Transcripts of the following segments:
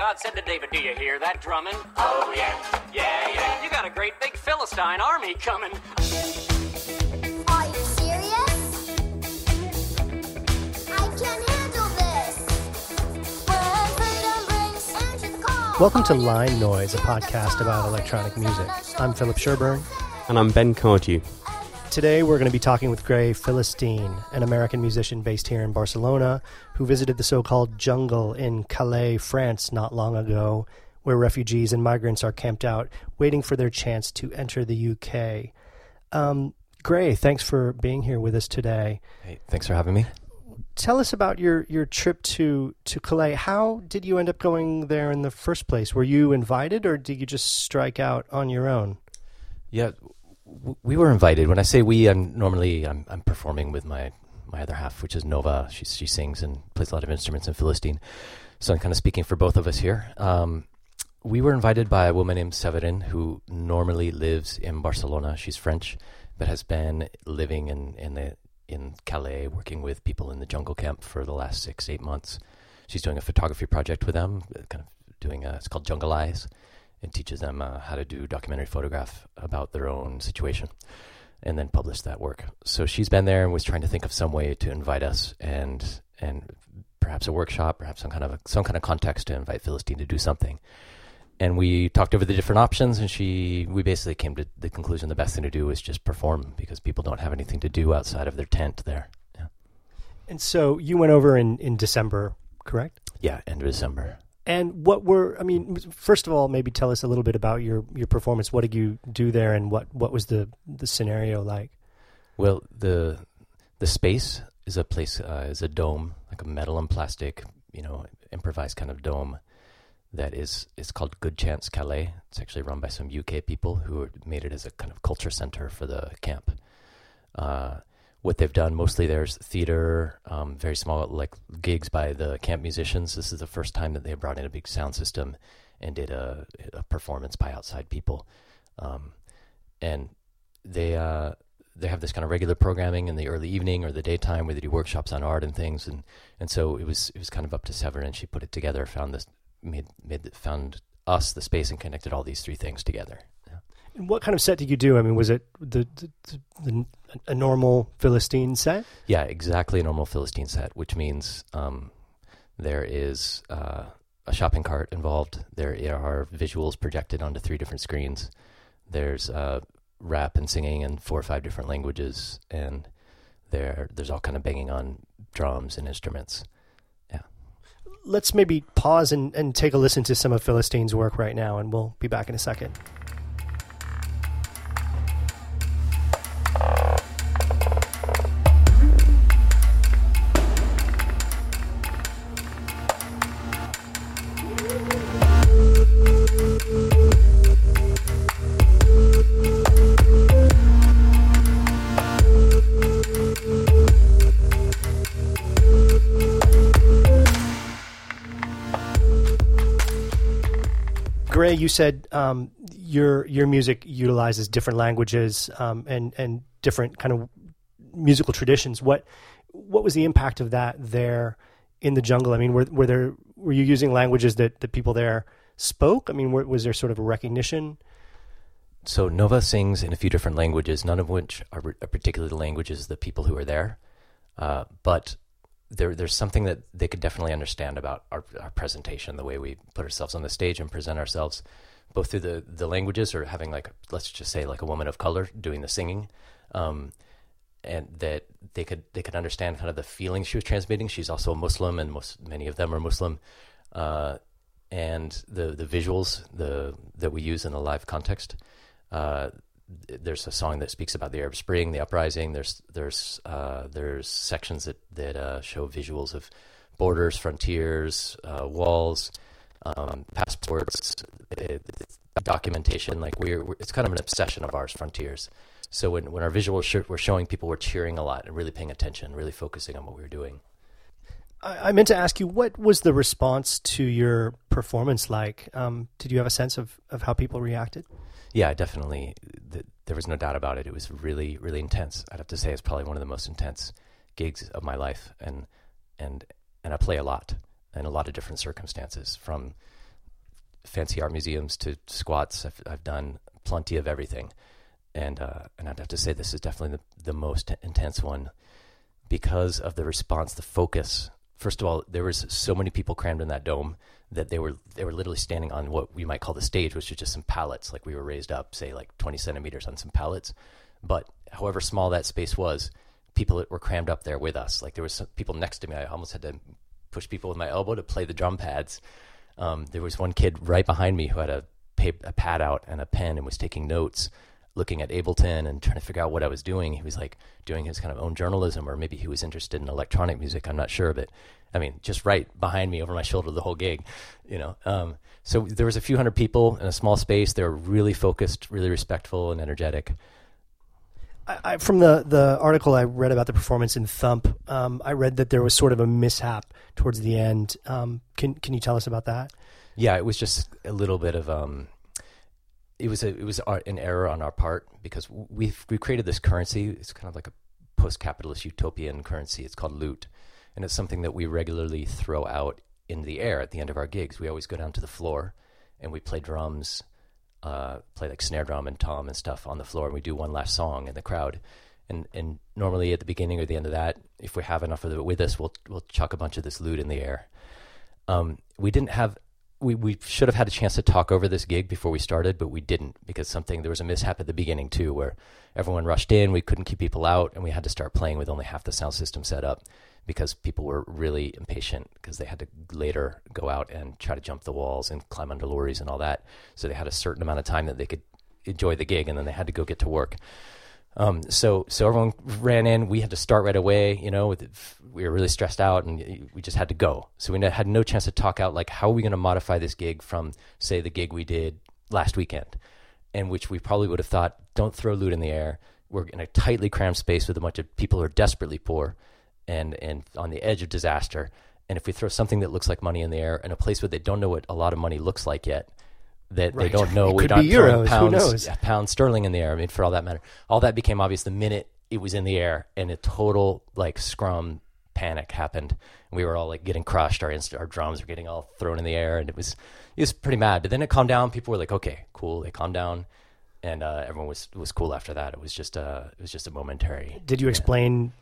God said to David, Do you hear that drumming? Oh, yeah, yeah, yeah. You got a great big Philistine army coming. Are you serious? I can handle this. When freedom brings engine call. Welcome to Line Noise, a podcast about electronic music. I'm Philip Sherburne. And I'm Ben Cardew. Today we're going to be talking with Gray Filastine, an American musician based here in Barcelona who visited the so called jungle in Calais, France, not long ago, where refugees and migrants are camped out waiting for their chance to enter the UK. Um, Gray, thanks for being here with us today. Hey, thanks for having me. Tell us about your, your trip to, to Calais. How did you end up going there in the first place? Were you invited or did you just strike out on your own? Yeah, we were invited. When I say we, I'm normally I'm, I'm performing with my my other half, which is Nova. She she sings and plays a lot of instruments in Filastine. So I'm kind of speaking for both of us here. Um, we were invited by a woman named Severin who normally lives in Barcelona. She's French, but has been living in in the in Calais, working with people in the jungle camp for the last six eight months. She's doing a photography project with them, kind of doing a, it's called Jungle Eyes. It teaches them uh, how to do documentary photograph about their own situation and then publish that work. So she's been there and was trying to think of some way to invite us and and perhaps a workshop, perhaps some kind of a, some kind of context to invite Filastine to do something. And we talked over the different options, and she we basically came to the conclusion the best thing to do is just perform because people don't have anything to do outside of their tent there. Yeah, And so you went over in, in December, correct? yeah end of December. And what were I mean, first of all, maybe tell us a little bit about your, your performance. What did you do there, and what, what was the, the scenario like? Well, the the space is a place uh, is a dome, like a metal and plastic, you know, improvised kind of dome that is is called Good Chance Calais. It's actually run by some UK people who made it as a kind of culture center for the camp. Uh, what they've done mostly there's theater, um, very small like gigs by the camp musicians. This is the first time that they brought in a big sound system and did a, a performance by outside people, um, and they uh, they have this kind of regular programming in the early evening or the daytime where they do workshops on art and things, and and so it was it was kind of up to Severin. and She put it together, found this made made found us the space and connected all these three things together. And what kind of set did you do? I mean, was it the, the, the, the a normal Filastine set? Yeah, exactly a normal Filastine set, which means um, there is uh, a shopping cart involved. There are visuals projected onto three different screens. There's uh, rap and singing in four or five different languages, and there there's all kind of banging on drums and instruments. Yeah. Let's maybe pause and, and take a listen to some of Filastine's work right now, and we'll be back in a second. You said um, your your music utilizes different languages um, and and different kind of musical traditions. What what was the impact of that there in the jungle? I mean, were were there were you using languages that the people there spoke? I mean, were, was there sort of a recognition? So Nova sings in a few different languages, none of which are particularly the languages of the people who are there. Uh, but there, there's something that they could definitely understand about our, our presentation, the way we put ourselves on the stage and present ourselves, both through the, the languages or having like, let's just say like a woman of color doing the singing. Um, and that they could they could understand kind of the feelings she was transmitting. She's also a Muslim, and most many of them are Muslim. Uh, and the the visuals the that we use in the live context. Uh, there's a song that speaks about the Arab Spring, the uprising. There's there's uh, there's sections that that uh, show visuals of borders, frontiers, uh, walls, um, passports, uh, documentation. Like we're, we're it's kind of an obsession of ours, frontiers. So when when our visuals sh- were showing, people were cheering a lot and really paying attention, really focusing on what we were doing. I, I meant to ask you, what was the response to your performance like? Um, did you have a sense of, of how people reacted? Yeah, definitely. Th- There was no doubt about it. It was really, really intense. I'd have to say it's probably one of the most intense gigs of my life, and and and I play a lot in a lot of different circumstances, from fancy art museums to squats. I've, I've done plenty of everything, and uh, and I'd have to say this is definitely the, the most intense one because of the response, the focus. First of all, there was so many people crammed in that dome that they were they were literally standing on what we might call the stage, which is just some pallets. Like we were raised up, say like 20 centimeters on some pallets. But however small that space was, people were crammed up there with us. Like there was some people next to me. I almost had to push people with my elbow to play the drum pads. Um, there was one kid right behind me who had a, pa- a pad out and a pen and was taking notes, looking at Ableton and trying to figure out what I was doing. He was like doing his kind of own journalism, or maybe he was interested in electronic music. I'm not sure, but I mean, just right behind me over my shoulder the whole gig, you know. Um, so there was a few hundred people in a small space. They were really focused, really respectful, and energetic. I, I, from the, the article I read about the performance in Thump, um, I read that there was sort of a mishap towards the end. Um, can can you tell us about that? Yeah, it was just a little bit of um, it was a it was an error on our part because we've we created this currency. It's kind of like a post-capitalist utopian currency. It's called loot, and it's something that we regularly throw out in the air at the end of our gigs. We always go down to the floor and we play drums uh, play like snare drum and tom and stuff on the floor, and we do one last song in the crowd. And and normally at the beginning or the end of that, if we have enough of it with us, we'll we'll chuck a bunch of this loot in the air. Um, we didn't have we, we should have had a chance to talk over this gig before we started, but we didn't because something there was a mishap at the beginning too, where everyone rushed in, we couldn't keep people out, and we had to start playing with only half the sound system set up because people were really impatient because they had to later go out and try to jump the walls and climb under lorries and all that. So they had a certain amount of time that they could enjoy the gig, and then they had to go get to work. Um, so so everyone ran in. We had to start right away. You know, with, we were really stressed out, and we just had to go. So we had no chance to talk out like how are we going to modify this gig from say the gig we did last weekend, in which we probably would have thought, don't throw loot in the air. We're in a tightly crammed space with a bunch of people who are desperately poor and and on the edge of disaster. And if we throw something that looks like money in the air in a place where they don't know what a lot of money looks like yet, that right. they don't know, it we don't euros, pounds, yeah, pounds sterling in the air. I mean, for all that matter, all that became obvious the minute it was in the air, and a total like scrum panic happened. We were all like getting crushed. Our inst- our drums were getting all thrown in the air, and it was it was pretty mad. But then it calmed down. People were like, "Okay, cool." They calmed down, and uh, everyone was was cool after that. It was just a it was just a momentary. Did you explain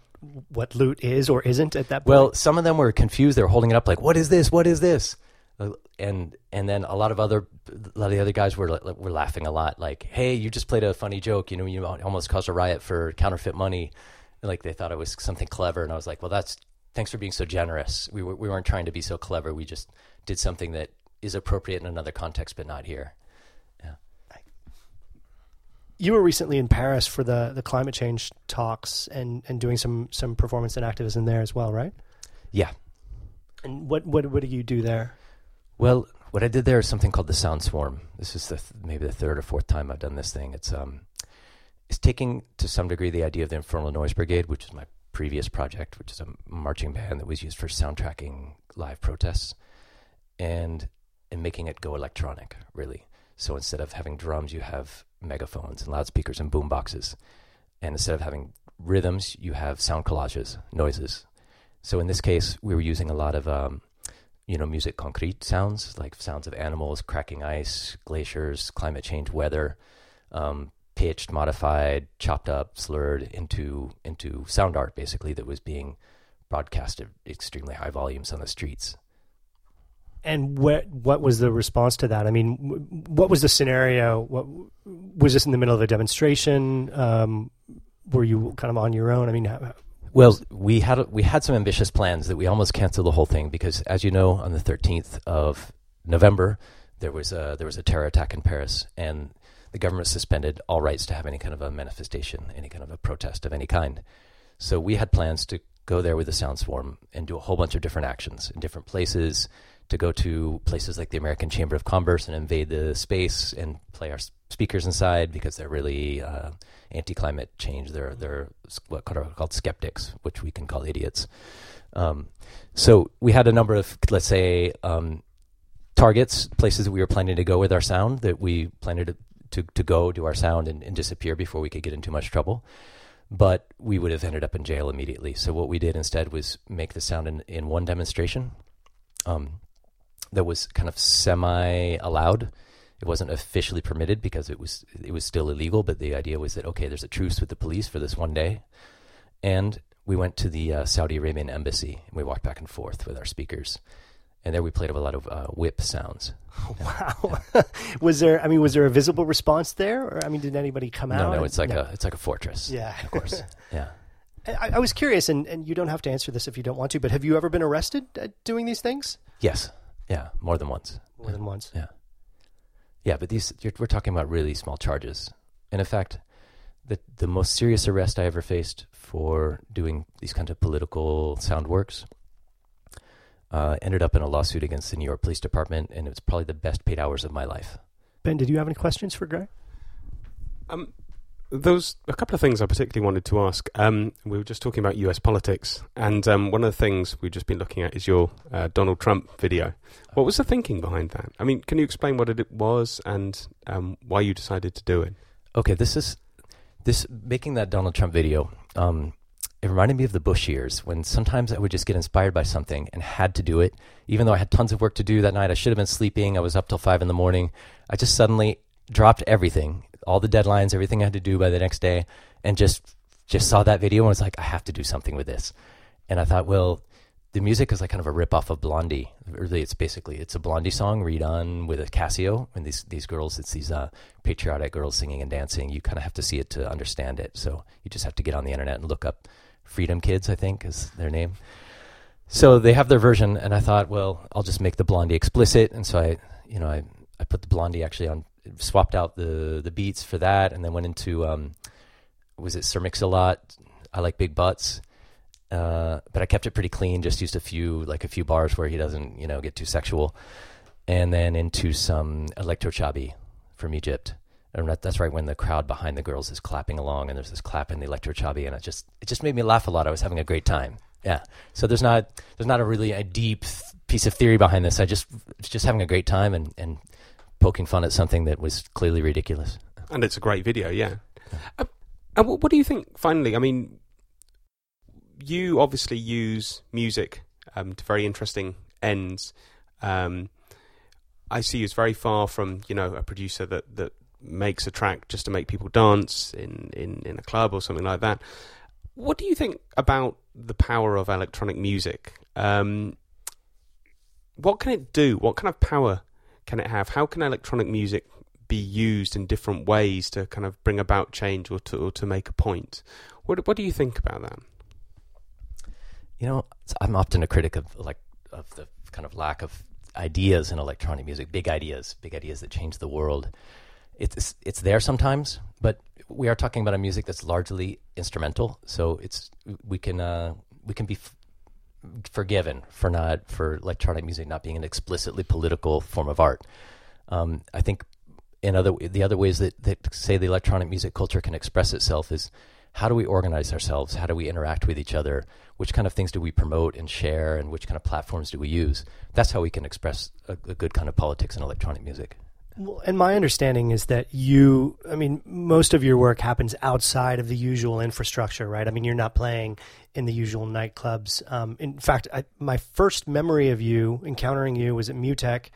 what loot is or isn't at that point? Well, some of them were confused. They were holding it up like, "What is this? What is this?" Uh, and and then a lot of other a lot of the other guys were were laughing a lot, like, "Hey, you just played a funny joke. You know, you almost caused a riot for counterfeit money." Like they thought it was something clever, and I was like, "Well, that's thanks for being so generous. We were, we weren't trying to be so clever. We just did something that is appropriate in another context, but not here." you were recently in Paris for the the climate change talks and and doing some some performance and activism there as well, right? Yeah. And what what what do you do there? Well, what I did there is something called the Sound Swarm. This is the th- maybe the third or fourth time I've done this thing. It's um it's taking to some degree the idea of the Infernal Noise Brigade, which is my previous project, which is a marching band that was used for soundtracking live protests, and and making it go electronic, really. So instead of having drums, you have megaphones and loudspeakers and boom boxes. And instead of having rhythms, you have sound collages, noises. So in this case, we were using a lot of, um, you know, music concrete sounds, like sounds of animals, cracking ice, glaciers, climate change, weather, um, pitched, modified, chopped up, slurred into into sound art, basically that was being broadcast at extremely high volumes on the streets and what what was the response to that? I mean, what was the scenario? What was this in the middle of a demonstration? Um, were you kind of on your own? I mean, how, well, we had we had some ambitious plans that we almost canceled the whole thing because, as you know, on the thirteenth of November, there was a there was a terror attack in Paris, and the government suspended all rights to have any kind of a manifestation, any kind of a protest of any kind. So we had plans to go there with the sound swarm and do a whole bunch of different actions in different places to go to places like the American Chamber of Commerce and invade the space and play our speakers inside because they're really uh, anti-climate change. They're they're what are called skeptics, which we can call idiots. Um, so we had a number of let's say um, targets, places that we were planning to go with our sound that we planned to to, to go do our sound and, and disappear before we could get in too much trouble but we would have ended up in jail immediately. So what we did instead was make the sound in, in one demonstration. Um, that was kind of semi allowed. It wasn't officially permitted because it was it was still illegal. But the idea was that okay, there's a truce with the police for this one day, and we went to the uh, Saudi Arabian embassy and we walked back and forth with our speakers, and there we played a lot of uh, whip sounds. Wow. was there? I mean, was there a visible response there, or I mean, did anybody come out? No, no, it's like a it's like a fortress. yeah, of course. yeah. I, I was curious, and, and you don't have to answer this if you don't want to, but have you ever been arrested at doing these things? Yes. Yeah. More than once. More than once. Yeah. Yeah, but these you're, we're talking about really small charges. And in fact, the the most serious arrest I ever faced for doing these kind of political sound works uh, ended up in a lawsuit against the New York Police Department, and it was probably the best paid hours of my life. Ben, did you have any questions for Greg? Um, those a couple of things I particularly wanted to ask. Um, we were just talking about U.S. politics, and um, one of the things we've just been looking at is your uh, Donald Trump video. What was the thinking behind that? I mean, can you explain what it was and um, why you decided to do it? Okay, this is this making that Donald Trump video. Um, it reminded me of the Bush years when sometimes I would just get inspired by something and had to do it, even though I had tons of work to do that night. I should have been sleeping. I was up till five in the morning. I just suddenly dropped everything, all the deadlines, everything I had to do by the next day, and just just saw that video and was like, I have to do something with this. And I thought, well, the music is like kind of a rip off of Blondie. Really, it's basically it's a Blondie song redone with a Casio, and these these girls, it's these uh, patriotic girls singing and dancing. You kind of have to see it to understand it. So you just have to get on the internet and look up Freedom Kids, I think is their name. So they have their version, and I thought, well, I'll just make the Blondie explicit, and so I, you know, I I put the Blondie actually on, swapped out the the beats for that, and then went into um, was it Sir Mix-a-Lot? I like big butts. Uh, but I kept it pretty clean. Just used a few, like a few bars where he doesn't, you know, get too sexual, and then into some electro chaabi from Egypt. And that's right when the crowd behind the girls is clapping along, and there's this clap in the electro chaabi, and it just it just made me laugh a lot. I was having a great time. Yeah. So there's not there's not a really a deep piece of theory behind this. I just just having a great time and and poking fun at something that was clearly ridiculous. And it's a great video, yeah. Uh, and what, what do you think? Finally, I mean, you obviously use music um, to very interesting ends. Um, I see you as very far from you know a producer that that makes a track just to make people dance in in in a club or something like that. What do you think about the power of electronic music? Um, what can it do? What kind of power can it have? How can electronic music be used in different ways to kind of bring about change or to or to make a point? What what do you think about that? You know, I'm often a critic of like of the kind of lack of ideas in electronic music, big ideas, big ideas that change the world. It's it's there sometimes, but we are talking about a music that's largely instrumental, so it's we can uh, we can be f- forgiven for not for electronic music not being an explicitly political form of art. Um, I think in other the other ways that, that say the electronic music culture can express itself is how do we organize ourselves? How do we interact with each other? Which kind of things do we promote and share, and which kind of platforms do we use? That's how we can express a, a good kind of politics in electronic music. Well, and my understanding is that you, I mean, most of your work happens outside of the usual infrastructure, right? I mean, you're not playing in the usual nightclubs. Um, in fact, I, my first memory of you encountering you was at Mutek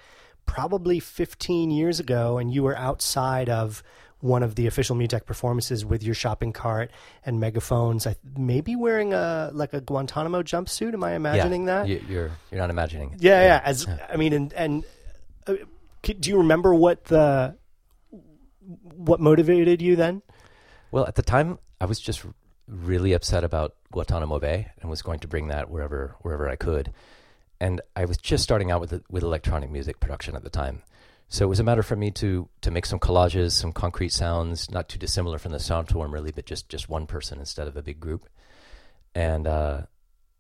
probably 15 years ago, and you were outside of one of the official Mutek performances with your shopping cart and megaphones. I maybe wearing a like a Guantanamo jumpsuit. Am I imagining yeah, that? You, you're you're not imagining. it. Yeah, yeah. As I mean, and and uh, do you remember what the what motivated you then? Well, at the time, I was just really upset about Guantanamo Bay and was going to bring that wherever wherever I could. And I was just starting out with with electronic music production at the time, so it was a matter for me to to make some collages, some concrete sounds, not too dissimilar from the sound Soundtorm really, but just just one person instead of a big group. And uh,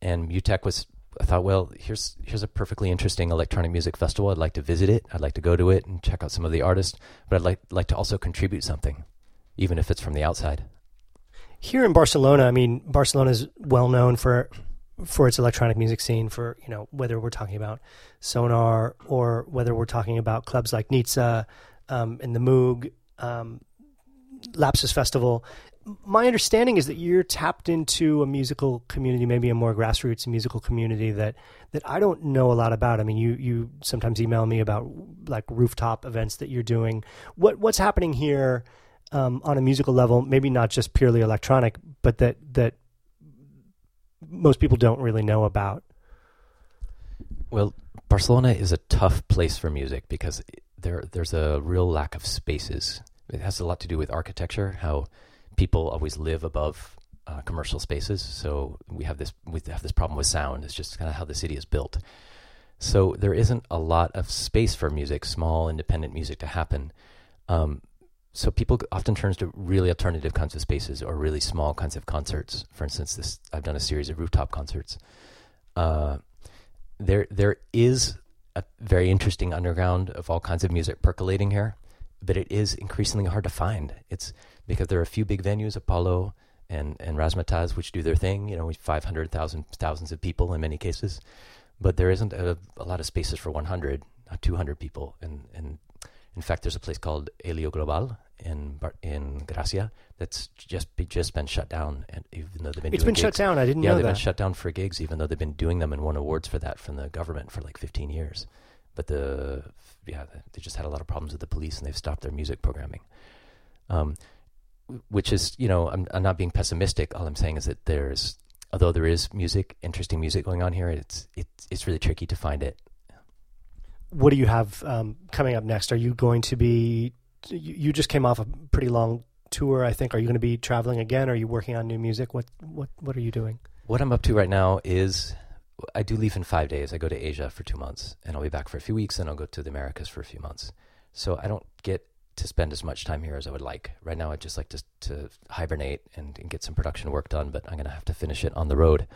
and Mutek was. I thought, well, here's here's a perfectly interesting electronic music festival. I'd like to visit it. I'd like to go to it and check out some of the artists, but I'd like like to also contribute something, even if it's from the outside. Here in Barcelona, I mean, Barcelona is well known for for its electronic music scene. For you know, whether we're talking about Sonar or whether we're talking about clubs like Nitsa um, and the Moog, um, Lapsus Festival. My understanding is that you're tapped into a musical community, maybe a more grassroots musical community that that I don't know a lot about. I mean, you you sometimes email me about like rooftop events that you're doing. What what's happening here um, on a musical level? Maybe not just purely electronic, but that that most people don't really know about. Well, Barcelona is a tough place for music because there there's a real lack of spaces. It has a lot to do with architecture, how people always live above uh, commercial spaces. So we have this we have this problem with sound. It's just kind of how the city is built. So there isn't a lot of space for music, small independent music to happen. Um, so people often turn to really alternative kinds of spaces or really small kinds of concerts. For instance, this I've done a series of rooftop concerts. Uh, there there is a very interesting underground of all kinds of music percolating here, but it is increasingly hard to find. It's because there are a few big venues, Apolo and and Razzmatazz, which do their thing. You know, with 500,000 thousands of people in many cases, but there isn't a, a lot of spaces for 100, 200 people. And and in fact, there's a place called Heliogàbal in Bar- in Gracia that's just be, just been shut down, and even though they've been It's been shut down. I didn't yeah, know they've that. been shut down for gigs, even though they've been doing them and won awards for that from the government for like 15 years. But the yeah, they just had a lot of problems with the police, and they've stopped their music programming. Um, which is, you know, I'm, I'm not being pessimistic. All I'm saying is that there's, although there is music, interesting music going on here, it's it's it's really tricky to find it. what do you have um, coming up next? Are you going to be? You, just came off a pretty long tour, I think. Are you going to be traveling again? Are you working on new music? What what what are you doing? What I'm up to right now is I do leave in five days. I go to Asia for two months, and I'll be back for a few weeks, and I'll go to the Americas for a few months. So I don't get to spend as much time here as I would like. Right now, I'd just like to, to hibernate and, and get some production work done, but I'm going to have to finish it on the road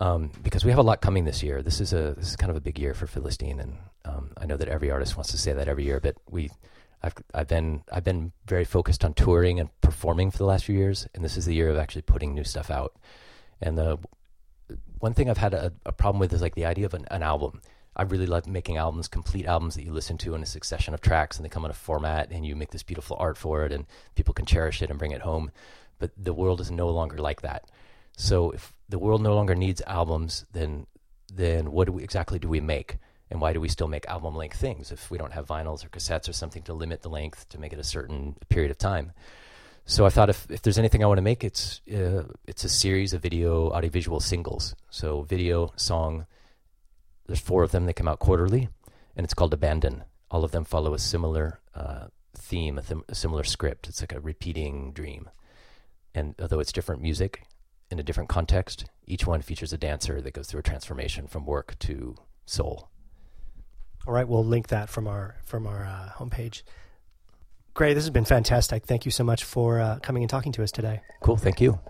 um, because we have a lot coming this year. This is a this is kind of a big year for Filastine, and um, I know that every artist wants to say that every year, but we. I've I've been I've been very focused on touring and performing for the last few years, and this is the year of actually putting new stuff out. And the one thing I've had a, a problem with is like the idea of an, an album. I really love making albums, complete albums that you listen to in a succession of tracks, and they come in a format, and you make this beautiful art for it, and people can cherish it and bring it home. But the world is no longer like that. So if the world no longer needs albums, then then what do we, exactly do we make? And why do we still make album length things if we don't have vinyls or cassettes or something to limit the length to make it a certain period of time? So I thought if, if there's anything I want to make, it's uh, it's a series of video audiovisual singles. So video, song. There's four of them. They come out quarterly, and it's called Abandon. All of them follow a similar uh, theme, a, th- a similar script. It's like a repeating dream. And although it's different music in a different context, each one features a dancer that goes through a transformation from work to soul. All right, we'll link that from our from our uh, homepage. Gray, this has been fantastic. Thank you so much for uh, coming and talking to us today. Cool. Thank you.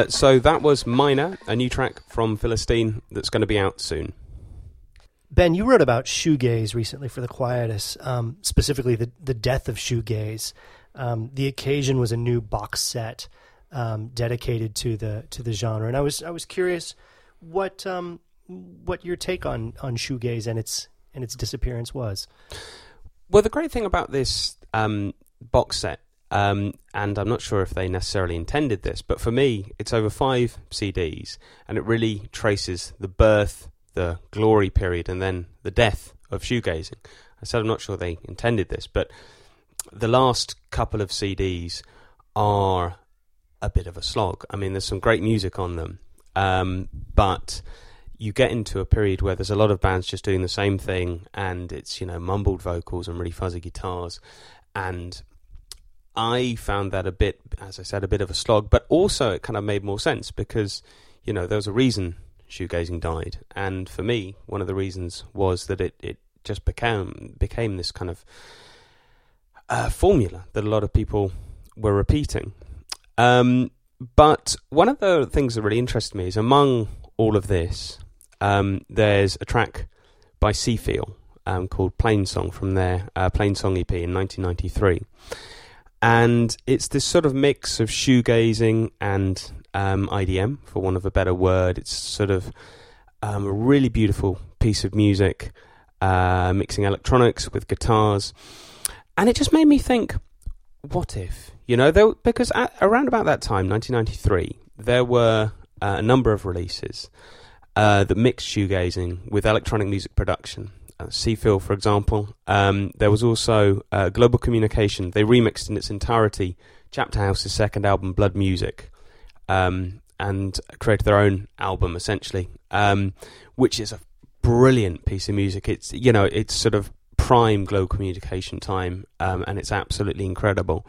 Uh, so that was Minor, a new track from Filastine that's going to be out soon. Ben, you wrote about shoegaze recently for the Quietus, um, specifically the the death of shoegaze. Um, the occasion was a new box set um, dedicated to the to the genre, and I was I was curious what um, what your take on on shoegaze and its and its disappearance was. Well, the great thing about this um, box set, um, and I'm not sure if they necessarily intended this, but for me, it's over five CDs, and it really traces the birth, the glory period, and then the death of shoegazing. I said I'm not sure they intended this, but the last couple of CDs are a bit of a slog. I mean, there's some great music on them, um, but you get into a period where there's a lot of bands just doing the same thing and it's you know mumbled vocals and really fuzzy guitars and i found that a bit as i said a bit of a slog but also it kind of made more sense because you know there was a reason shoegazing died and for me one of the reasons was that it, it just became became this kind of uh, formula that a lot of people were repeating Um, but one of the things that really interested me is among all of this, um, there's a track by Seefeel um, called Plainsong from their uh, Plainsong EP in 1993. And it's this sort of mix of shoegazing and um, IDM, for want of a better word. It's sort of um, a really beautiful piece of music, uh, mixing electronics with guitars. And it just made me think, what if? You know, because at, around about that time, 1993, there were uh, a number of releases uh, that mixed shoegazing with electronic music production. Uh, Seefeel, for example. Um, there was also uh, Global Communication. They remixed in its entirety Chapterhouse's second album, Blood Music, um, and created their own album essentially, um, which is a brilliant piece of music. It's you know it's sort of prime global communication time, um, and it's absolutely incredible.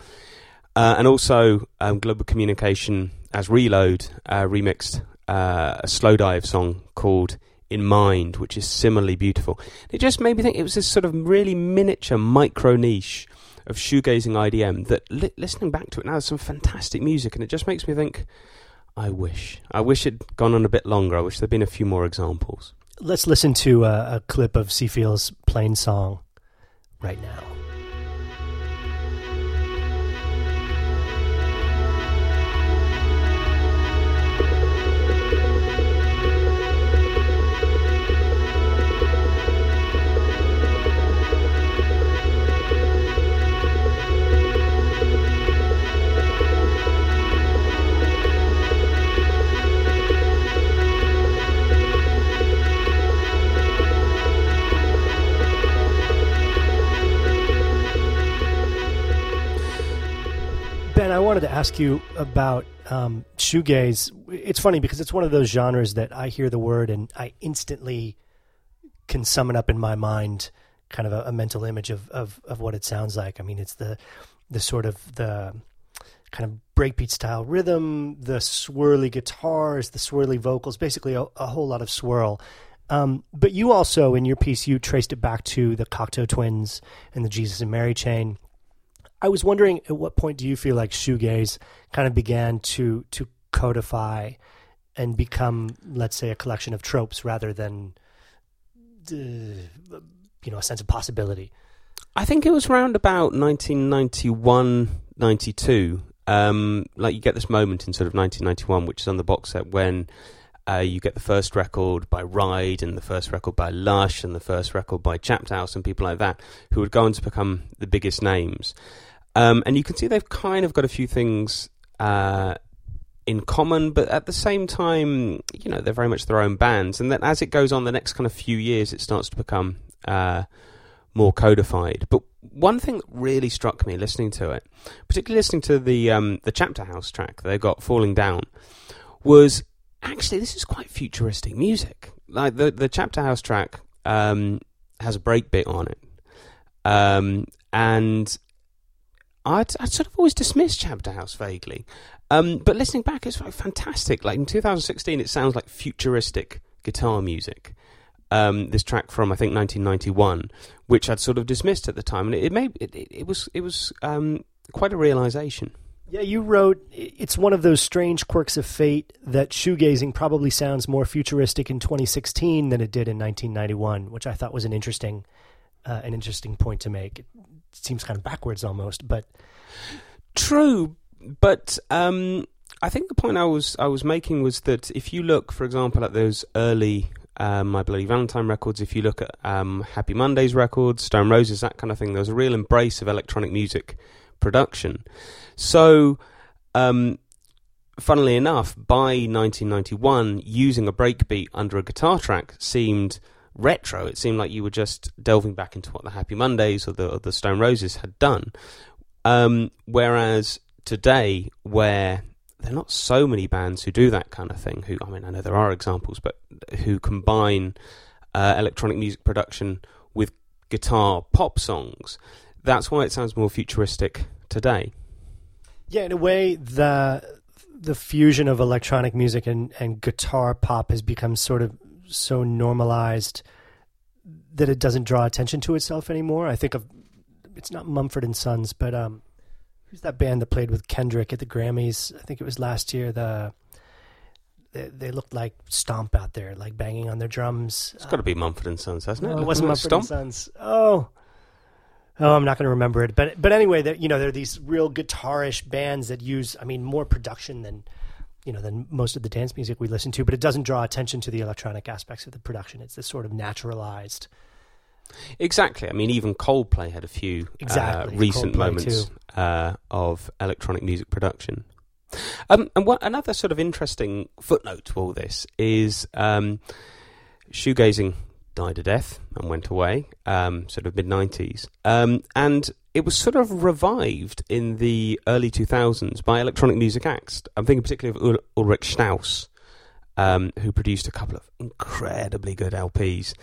Uh, and also, um, Global Communication as Reload uh, remixed uh, a Slowdive song called In Mind, which is similarly beautiful. It just made me think it was this sort of really miniature micro niche of shoegazing IDM that li- listening back to it now is some fantastic music, and it just makes me think. I wish. I wish it'd gone on a bit longer. I wish there'd been a few more examples. Let's listen to a, a clip of Seefeel's plain song right now. Wanted to ask you about um, shoegaze. It's funny because it's one of those genres that I hear the word and I instantly can summon up in my mind kind of a, a mental image of, of, of what it sounds like. I mean, it's the the sort of the kind of breakbeat style rhythm, the swirly guitars, the swirly vocals, basically a, a whole lot of swirl. Um, but you also, in your piece, you traced it back to the Cocteau Twins and the Jesus and Mary chain. I was wondering, at what point do you feel like shoegaze kind of began to to codify and become, let's say, a collection of tropes rather than, uh, you know, a sense of possibility? I think it was around about 1991, 92. Um, like you get this moment in sort of 1991, which is on the box set when uh, you get the first record by Ride and the first record by Lush and the first record by Chapterhouse and people like that who would go on to become the biggest names. Um, and you can see they've kind of got a few things uh, in common, but at the same time, you know, they're very much their own bands. And then as it goes on, the next kind of few years, it starts to become uh, more codified. But one thing that really struck me listening to it, particularly listening to the um, the Chapterhouse track they got "Falling Down," was actually this is quite futuristic music. Like the the Chapterhouse track um, has a breakbeat on it, um, and I'd, I'd sort of always dismissed Chapterhouse vaguely. Um, but listening back, it's like fantastic. Like in 2016, it sounds like futuristic guitar music. Um, this track from I think 1991, which I'd sort of dismissed at the time, and it, it made it, it was it was um, quite a realization. Yeah, you wrote it's one of those strange quirks of fate that shoegazing probably sounds more futuristic in 2016 than it did in 1991, which I thought was an interesting uh, an interesting point to make. Seems kind of backwards almost, but True, but um, I think the point I was I was making was that if you look, for example, at those early um, My Bloody Valentine records, if you look at um, Happy Mondays records, Stone Roses, that kind of thing, there was a real embrace of electronic music production. So, um, funnily enough, by 1991, using a breakbeat under a guitar track seemed retro. It seemed like you were just delving back into what the Happy Mondays or the, or the Stone Roses had done. Um, whereas today, where there are not so many bands who do that kind of thing, who, I mean, I know there are examples, but who combine uh, electronic music production with guitar pop songs, that's why it sounds more futuristic today. yeah, in a way, the the fusion of electronic music and, and guitar pop has become sort of so normalized that it doesn't draw attention to itself anymore. I think of it's not Mumford and Sons, but um, who's that band that played with Kendrick at the Grammys? I think it was last year. The they, they looked like Stomp out there, like banging on their drums. It's got to be Mumford and Sons, hasn't it? No, it wasn't Mumford Stomp. and Sons. Oh, oh, I'm not going to remember it. But but anyway, that you know, there are these real guitarish bands that use, I mean, more production than you know than most of the dance music we listen to. But it doesn't draw attention to the electronic aspects of the production. It's this sort of naturalized. Exactly. I mean, even Coldplay had a few Exactly, uh, recent Coldplay moments uh, of electronic music production. Um, and what, another sort of interesting footnote to all this is um, shoegazing died a death and went away, um, sort of mid 90s. Um, and it was sort of revived in the early 2000s by electronic music acts. I'm thinking particularly of Ul- Ulrich Schnauss, um, who produced a couple of incredibly good LPs.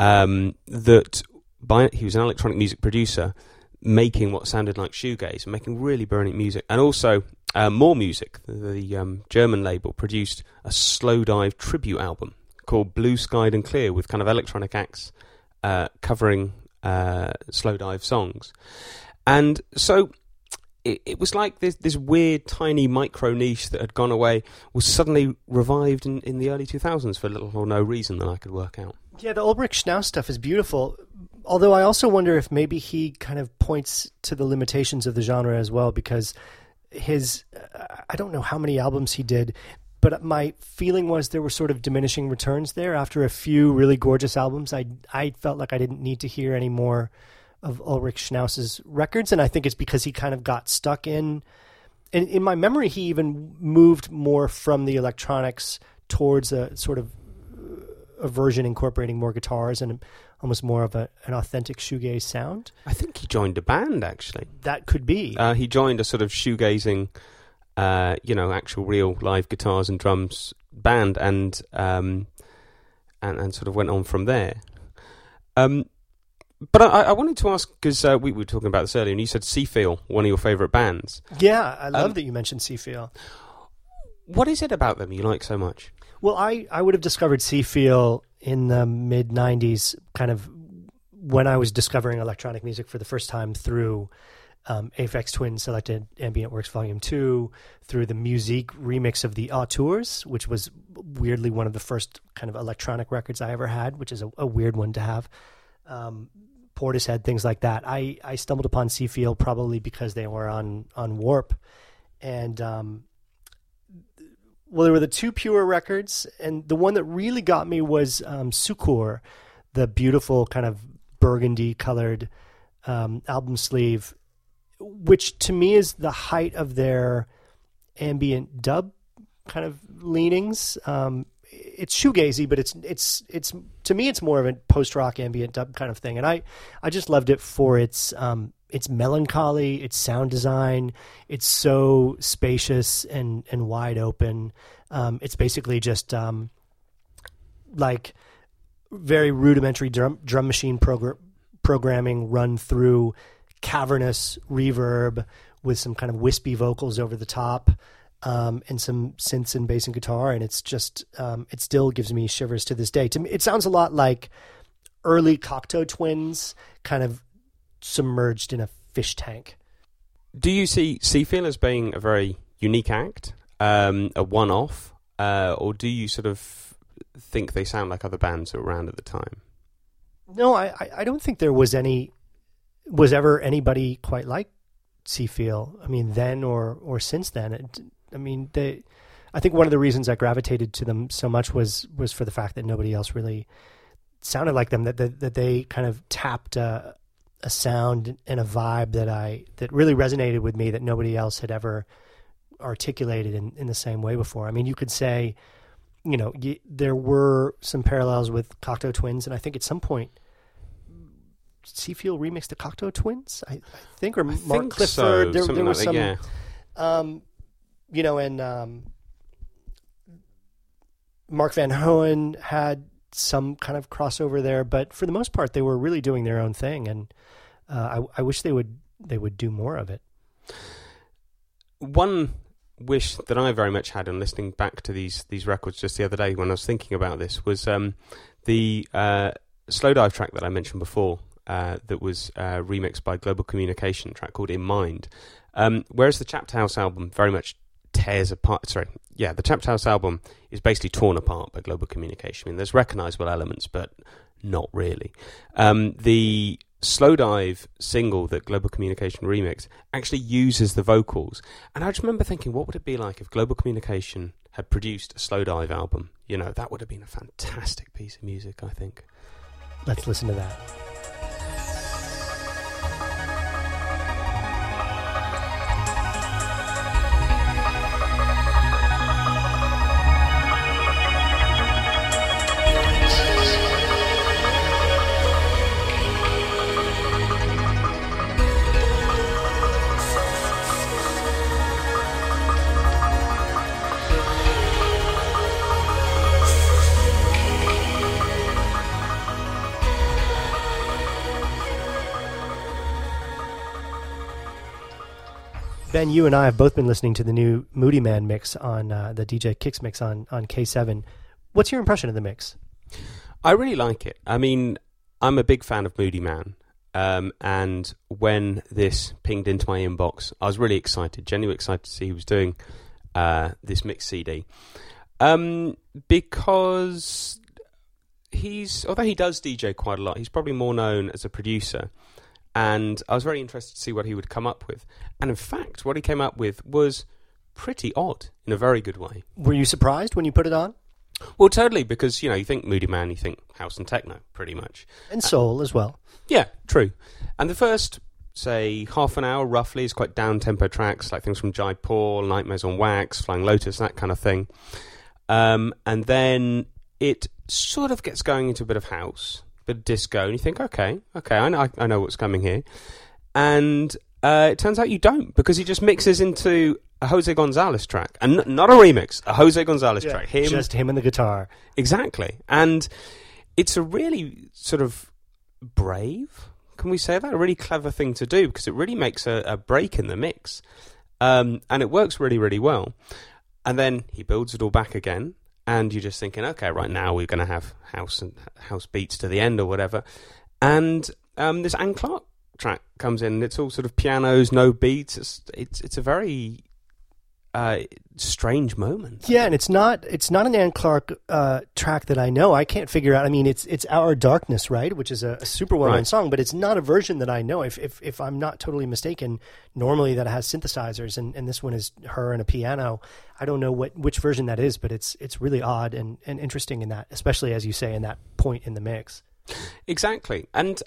Um, that by he was an electronic music producer, making what sounded like shoegaze, making really burning music, and also uh, Morr Music. The, the um, German label produced a Slowdive tribute album called Blue Skied and Clear with kind of electronic acts uh, covering uh, Slowdive songs, and so. It, it was like this, this weird, tiny micro niche that had gone away was suddenly revived in, in the early 2000s for little or no reason that I could work out. Yeah, the Ulrich Schnauss stuff is beautiful. Although I also wonder if maybe he kind of points to the limitations of the genre as well, because his I don't know how many albums he did, but my feeling was there were sort of diminishing returns there. After a few really gorgeous albums, I I felt like I didn't need to hear any more of Ulrich Schnauss's records, and I think it's because he kind of got stuck in. In, in my memory, he even moved more from the electronics towards a sort of a version incorporating more guitars and almost more of a, an authentic shoegaze sound. I think he joined a band actually. That could be. Uh, he joined a sort of shoegazing, uh, you know, actual real live guitars and drums band, and um, and and sort of went on from there. Um, but I, I wanted to ask because uh, we were talking about this earlier, and you said Seefeel, one of your favourite bands. yeah, I love um, that you mentioned Seefeel. What is it about them you like so much? Well, I, I would have discovered Seefeel in the mid 90s, kind of when I was discovering electronic music for the first time through um, Aphex Twin Selected Ambient Works Volume 2, through the μ-Ziq remix of the Auteurs, which was weirdly one of the first kind of electronic records I ever had, which is a, a weird one to have. Um, Portishead, things like that. I, I stumbled upon Seefeel probably because they were on, on Warp. And um, well, there were the two pure records, and the one that really got me was um, Succour, the beautiful kind of burgundy colored um, album sleeve, which to me is the height of their ambient dub kind of leanings. Um, it's shoegazy, but it's it's it's to me it's more of a post rock ambient dub kind of thing, and I I just loved it for its um, its melancholy, its sound design. It's so spacious and and wide open. Um, it's basically just um, like very rudimentary drum drum machine progr- programming run through cavernous reverb with some kind of wispy vocals over the top um, and some synths and bass and guitar, and it's just um, it still gives me shivers to this day. To me, it sounds a lot like early Cocteau Twins, kind of submerged in a fish tank. Do you see Seefeel as being a very unique act, um, a one-off, uh, or do you sort of think they sound like other bands that were around at the time? No, I- I don't think there was any was ever anybody quite like Seefeel. I mean, then or or since then. It, I mean, they. I think one of the reasons I gravitated to them so much was was for the fact that nobody else really sounded like them. That that, that they kind of tapped a, a sound and a vibe that I that really resonated with me that nobody else had ever articulated in, in the same way before. I mean, you could say, you know, y- there were some parallels with Cocteau Twins, and I think at some point Seefeel remixed the Cocteau Twins, I, I think, or I Mark think Clifford. so, there, there was like some, that, yeah. um, you know, and um, Mark Van Hoen had some kind of crossover there, but for the most part, they were really doing their own thing, and uh, I, I wish they would they would do more of it. one wish that I very much had in listening back to these these records just the other day when I was thinking about this was um, the uh, Slowdive track that I mentioned before uh, that was uh, remixed by Global Communication, track called In Mind. Um, whereas the Chapterhouse album very much tears apart. Sorry, yeah, the Chapterhouse album is basically torn apart by global communication. I mean, there's recognisable elements, but not really. Um, the Slowdive single that Global Communication remix actually uses the vocals, and I just remember thinking, what would it be like if Global Communication had produced a Slowdive album? You know, that would have been a fantastic piece of music. I think. Let's listen to that. Ben, you and I have both been listening to the new Moodymann mix on uh, the DJ Kicks mix on on K7. What's your impression of the mix? I really like it. I mean, I'm a big fan of Moodymann. Um, and when this pinged into my inbox, I was really excited, genuinely excited to see he was doing uh, this mix CD. Um, because he's, although he does DJ quite a lot, he's probably more known as a producer. And I was very interested to see what he would come up with. And in fact, what he came up with was pretty odd in a very good way. Were you surprised when you put it on? Well, totally, because you know you think Moodymann, you think house and techno, pretty much. And soul as well. Yeah, true. And the first, say, half an hour roughly is quite down tempo tracks, like things from Jai Paul, Nightmares on Wax, Flying Lotus, that kind of thing. Um, and then it sort of gets going into a bit of house, bit of disco, and you think, okay, okay, I know, I know what's coming here. And uh, it turns out you don't, because he just mixes into a Jose Gonzalez track, and n- not a remix, a Jose Gonzalez track. Him, Just him and the guitar. Exactly. And it's a really sort of brave, can we say that? A really clever thing to do because it really makes a, a break in the mix. Um, and it works really, really well. And then he builds it all back again. And you're just thinking, okay, right now we're going to have house and house beats to the end or whatever. And um, this Anne Clark track comes in. It's all sort of pianos, no beats. It's it's it's a very uh, strange moment. Yeah, and it's not it's not an Anne Clark uh, track that I know. I can't figure out. I mean, it's it's Our Darkness, right? Which is a, a super well known Right. song, but it's not a version that I know. If if if I'm not totally mistaken, normally that has synthesizers, and, and this one is her and a piano. I don't know what which version that is, but it's it's really odd and, and interesting in that, especially as you say in that point in the mix. Exactly, and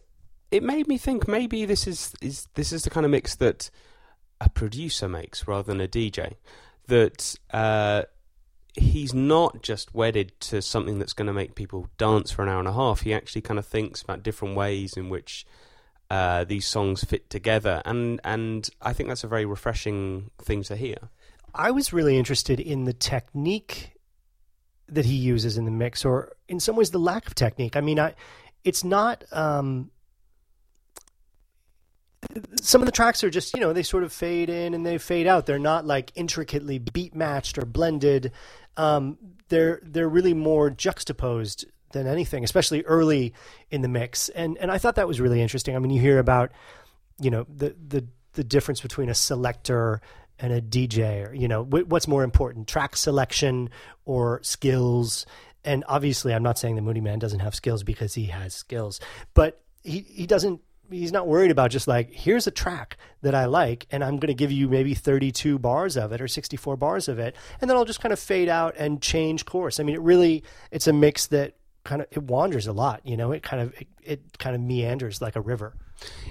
it made me think maybe this is, is this is the kind of mix that a producer makes rather than a DJ. That uh, he's not just wedded to something that's going to make people dance for an hour and a half. He actually kind of thinks about different ways in which uh, these songs fit together, and and I think that's a very refreshing thing to hear. I was really interested in the technique that he uses in the mix, or in some ways the lack of technique. I mean, I it's not. Um, some of the tracks are just you know they sort of fade in and they fade out. They're not like intricately beat matched or blended. Um, they're they're really more juxtaposed than anything, especially early in the mix. And and I thought that was really interesting. I mean, you hear about you know the the the difference between a selector and a DJ, or you know wh- what's more important, track selection or skills. And obviously, I'm not saying the Moodymann doesn't have skills because he has skills, but he he doesn't. He's not worried about just like here's a track that I like, and I'm going to give you maybe 32 bars of it or 64 bars of it, and then I'll just kind of fade out and change course. I mean, it really it's a mix that kind of it wanders a lot. You know, it kind of it, it kind of meanders like a river.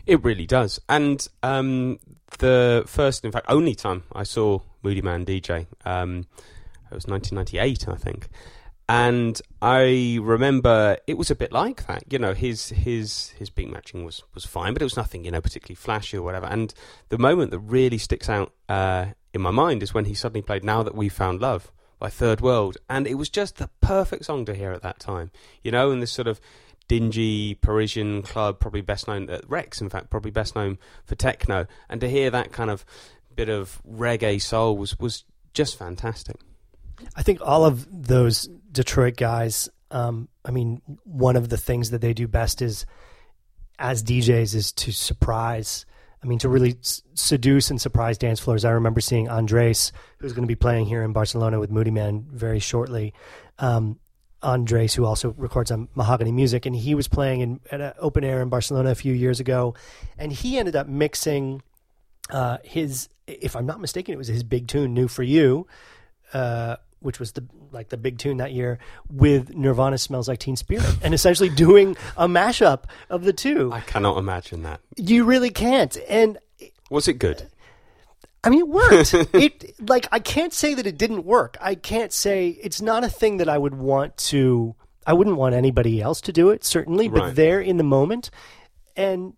It really does. And um, the first, in fact, only time I saw Moodymann DJ, um, it was 1998, I think. And I remember it was a bit like that. You know, his his his beat matching was, was fine, but it was nothing, you know, particularly flashy or whatever. And the moment that really sticks out uh, in my mind is when he suddenly played "Now That We Found Love" by Third World, and it was just the perfect song to hear at that time. You know, in this sort of dingy Parisian club, probably best known at Rex, in fact, probably best known for techno, and to hear that kind of bit of reggae soul was was just fantastic. I think all of those Detroit guys. Um, I mean, one of the things that they do best is, as DJs, is to surprise I mean, to really s- seduce and surprise dance floors. I remember seeing Andres, who's going to be playing here in Barcelona with Moodymann very shortly. Um, Andres, who also records on Mahogani Music, and he was playing in, at an open air in Barcelona a few years ago, and he ended up mixing uh, his, if I'm not mistaken, it was his big tune, "New for You," uh, which was the like the big tune that year, with Nirvana "Smells Like Teen Spirit," and essentially doing a mashup of the two. I cannot imagine that. You really can't, and Was it good? I mean, it worked. it like I can't say that it didn't work. I can't say it's not a thing that I would want to. I wouldn't want anybody else to do it, certainly. But Right. there in the moment, and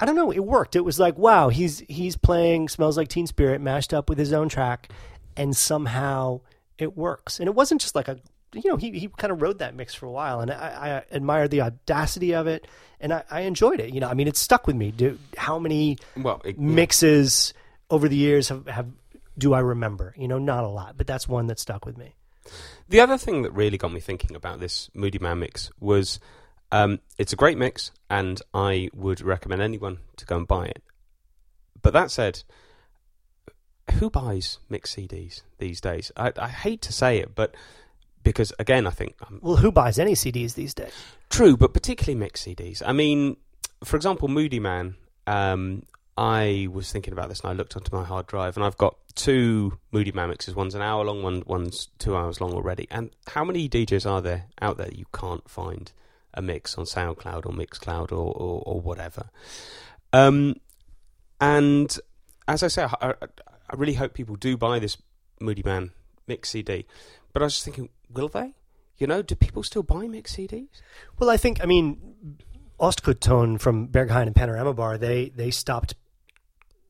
I don't know, it worked. It was like, wow, he's he's playing "Smells Like Teen Spirit" mashed up with his own track, and somehow it works. And it wasn't just like a, you know, he he kind of rode that mix for a while, and I, I admired the audacity of it, and I, I enjoyed it. You know, I mean, it stuck with me. Do, how many Well, it, mixes over the years have, have do I remember? You know, not a lot, but that's one that stuck with me. The other thing that really got me thinking about this Moodymann mix was um, it's a great mix, and I would recommend anyone to go and buy it. But that said, who buys mix CDs these days? I, I hate to say it, but because again, I think um, Well, who buys any CDs these days? True, but particularly mix CDs. I mean, for example, Moodymann. Um, I was thinking about this, and I looked onto my hard drive, and I've got two Moodymann mixes. One's an hour long, one one's two hours long already. And how many DJs are there out there that you can't find a mix on SoundCloud or Mixcloud or or, or whatever? Um, and as I say, I, I, really hope people do buy this Moodymann mix CD. But I was just thinking, will they? You know, do people still buy mix CDs? Well, I think I mean Ostgut Ton from Berghain and Panorama Bar. They they stopped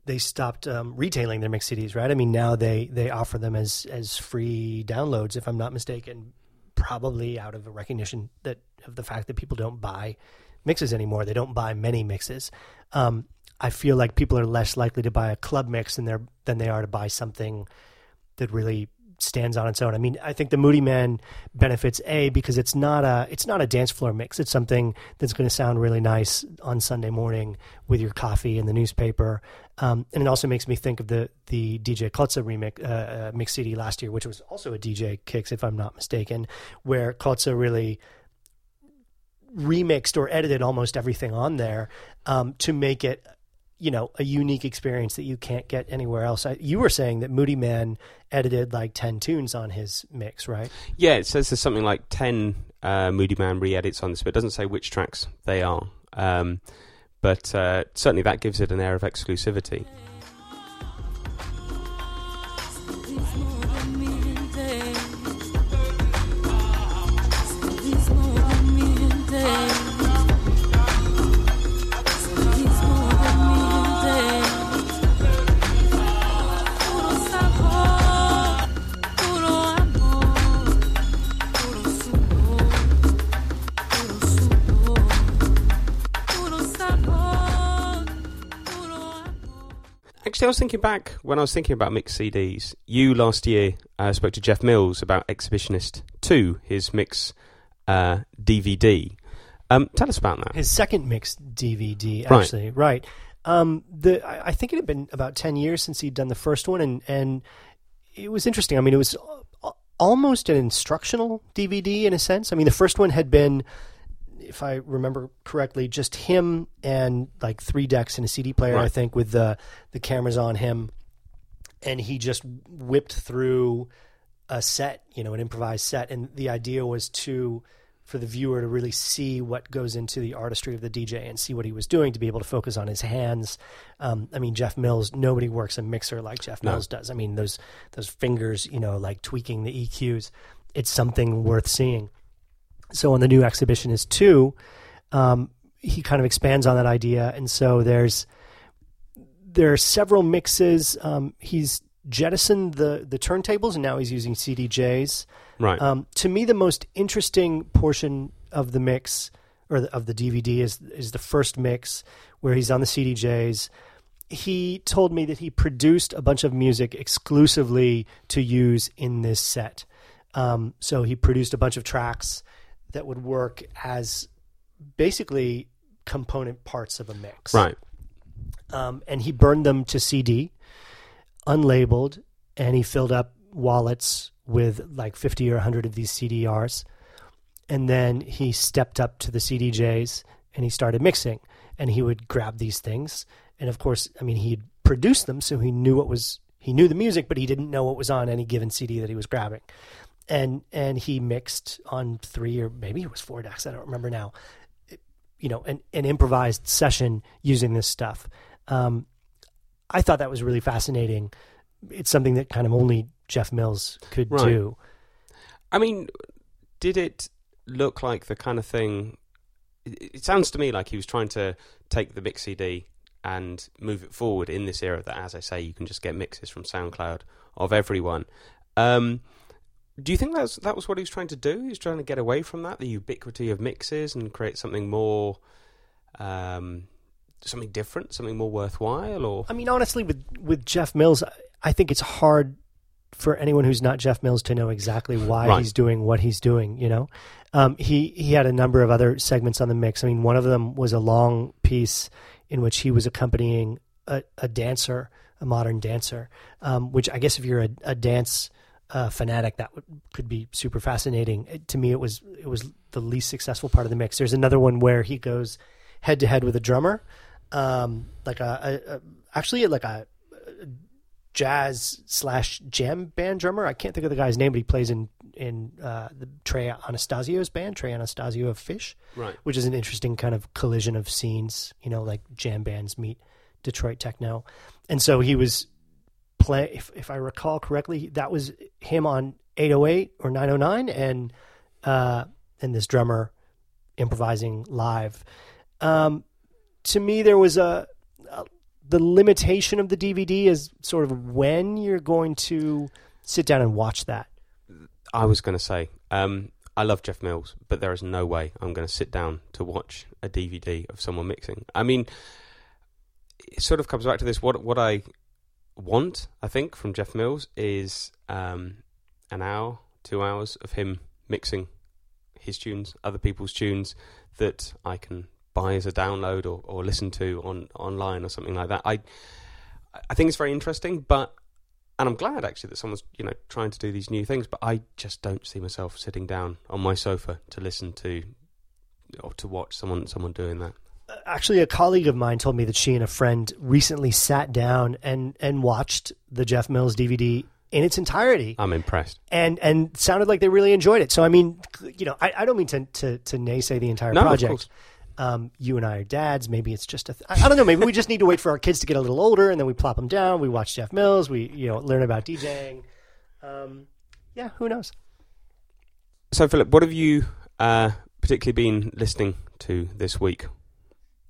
they stopped um, retailing their mix CDs, right? I mean, now they they offer them as as free downloads, if I'm not mistaken. Probably out of a recognition that of the fact that people don't buy mixes anymore. They don't buy many mixes. Um, I feel like people are less likely to buy a club mix than they're than they are to buy something that really stands on its own. I mean, I think the Moodymann benefits a because it's not a it's not a dance floor mix. It's something that's going to sound really nice on Sunday morning with your coffee and the newspaper. Um, and it also makes me think of the the DJ Koze remix uh, uh, mix CD last year, which was also a DJ Kicks, if I'm not mistaken, where Koze really remixed or edited almost everything on there um, to make it you know a unique experience that you can't get anywhere else. I, you were saying that Moodymann edited like ten tunes on his mix, right? Yeah, it says there's something like 10 uh, Moodymann re edits on this, but it doesn't say which tracks they are. Um, but uh, certainly that gives it an air of exclusivity. Actually, I was thinking back when I was thinking about mixed CDs. You last year uh, spoke to Jeff Mills about Exhibitionist 2, his mix uh, DVD. Um, tell us about that. His second mixed DVD, actually, right? Um, the I think it had been about ten years since he'd done the first one, and and it was interesting. I mean, it was almost an instructional DVD in a sense. I mean, the first one had been, if I remember correctly, just him and like three decks and a CD player, I think, with the the cameras on him, and he just whipped through a set, you know, an improvised set, and the idea was to for the viewer to really see what goes into the artistry of the DJ and see what he was doing to be able to focus on his hands. Um, I mean, Jeff Mills, nobody works a mixer like Jeff No. Mills does. I mean, those those fingers, you know, like tweaking the EQs, it's something worth seeing. So on the new Exhibitionist two, um, he kind of expands on that idea, and so there's there are several mixes. Um, he's jettisoned the the turntables, and now he's using CDJs. Right. Um, to me, the most interesting portion of the mix or the, of the DVD is is the first mix where he's on the CDJs. He told me that he produced a bunch of music exclusively to use in this set. Um, so he produced a bunch of tracks that would work as basically component parts of a mix. right. um, and he burned them to CD, unlabeled, and he filled up wallets with like 50 or 100 of these CDRs. And then he stepped up to the CDJs and he started mixing. And he would grab these things. And of course, I mean, he produced them, so he knew what was, he knew the music, but he didn't know what was on any given CD that he was grabbing. And, and he mixed on three or maybe it was four decks, I don't remember now, you know, an, an improvised session using this stuff. Um, I thought that was really fascinating. It's something that kind of only Jeff Mills could Right. do. I mean, did it look like the kind of thing? It, it sounds to me like he was trying to take the mix CD and move it forward in this era that, as I say, you can just get mixes from SoundCloud of everyone. Um, do you think that's that was what he was trying to do? He was trying to get away from that, the ubiquity of mixes, and create something more, um, something different, something more worthwhile, or I mean, honestly, with with Jeff Mills, I- I think it's hard for anyone who's not Jeff Mills to know exactly why Right. he's doing what he's doing. You know, um, he he had a number of other segments on the mix. I mean, one of them was a long piece in which he was accompanying a, a dancer, a modern dancer. Um, which I guess if you're a, a dance uh, fanatic, that would, could be super fascinating. It- to me, it was it was the least successful part of the mix. There's another one where he goes head to head with a drummer, um, like a, a, a actually like a jazz slash jam band drummer. I can't think of the guy's name, but he plays in in uh, the Trey Anastasio's band, Trey Anastasio of Phish, right? which is an interesting kind of collision of scenes. You know, like jam bands meet Detroit techno, and so he was play. If, if I recall correctly, that was him on 808 or 909, and uh, and this drummer improvising live. Um, to me, there was a, a the limitation of the DVD is sort of when you're going to sit down and watch that. I was going to say, um, I love Jeff Mills, but there is no way I'm going to sit down to watch a DVD of someone mixing. I mean, it sort of comes back to this. What what I want, I think, from Jeff Mills is um, an hour, two hours of him mixing his tunes, other people's tunes that I can buy as a download or, or listen to on online or something like that. I I think it's very interesting, but and I'm glad actually that someone's you know trying to do these new things. But I just don't see myself sitting down on my sofa to listen to or to watch someone someone doing that. Actually, a colleague of mine told me that she and a friend recently sat down and and watched the Jeff Mills DVD in its entirety. I'm impressed. and and sounded like they really enjoyed it. So I mean, you know, I, I don't mean to, to to naysay the entire No, project. Um, you and I are dads. Maybe it's just a. Th- I I don't know. Maybe we just need to wait for our kids to get a little older, and then we plop them down. We watch Jeff Mills. We you know learn about DJing. Um, yeah, who knows? So Philip, what have you uh, particularly been listening to this week?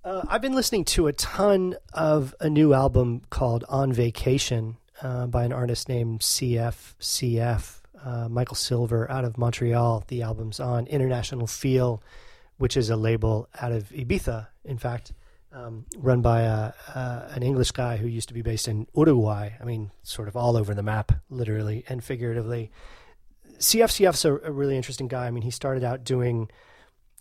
Uh, I've been listening to a ton of a new album called On Vacation uh, by an artist named CFCF uh, Michael Silver out of Montreal. The album's on International Feel, which is a label out of Ibiza, in fact, um, run by a, uh, an English guy who used to be based in Uruguay. I mean, sort of all over the map, literally and figuratively. CFCF's a, a really interesting guy. I mean, he started out doing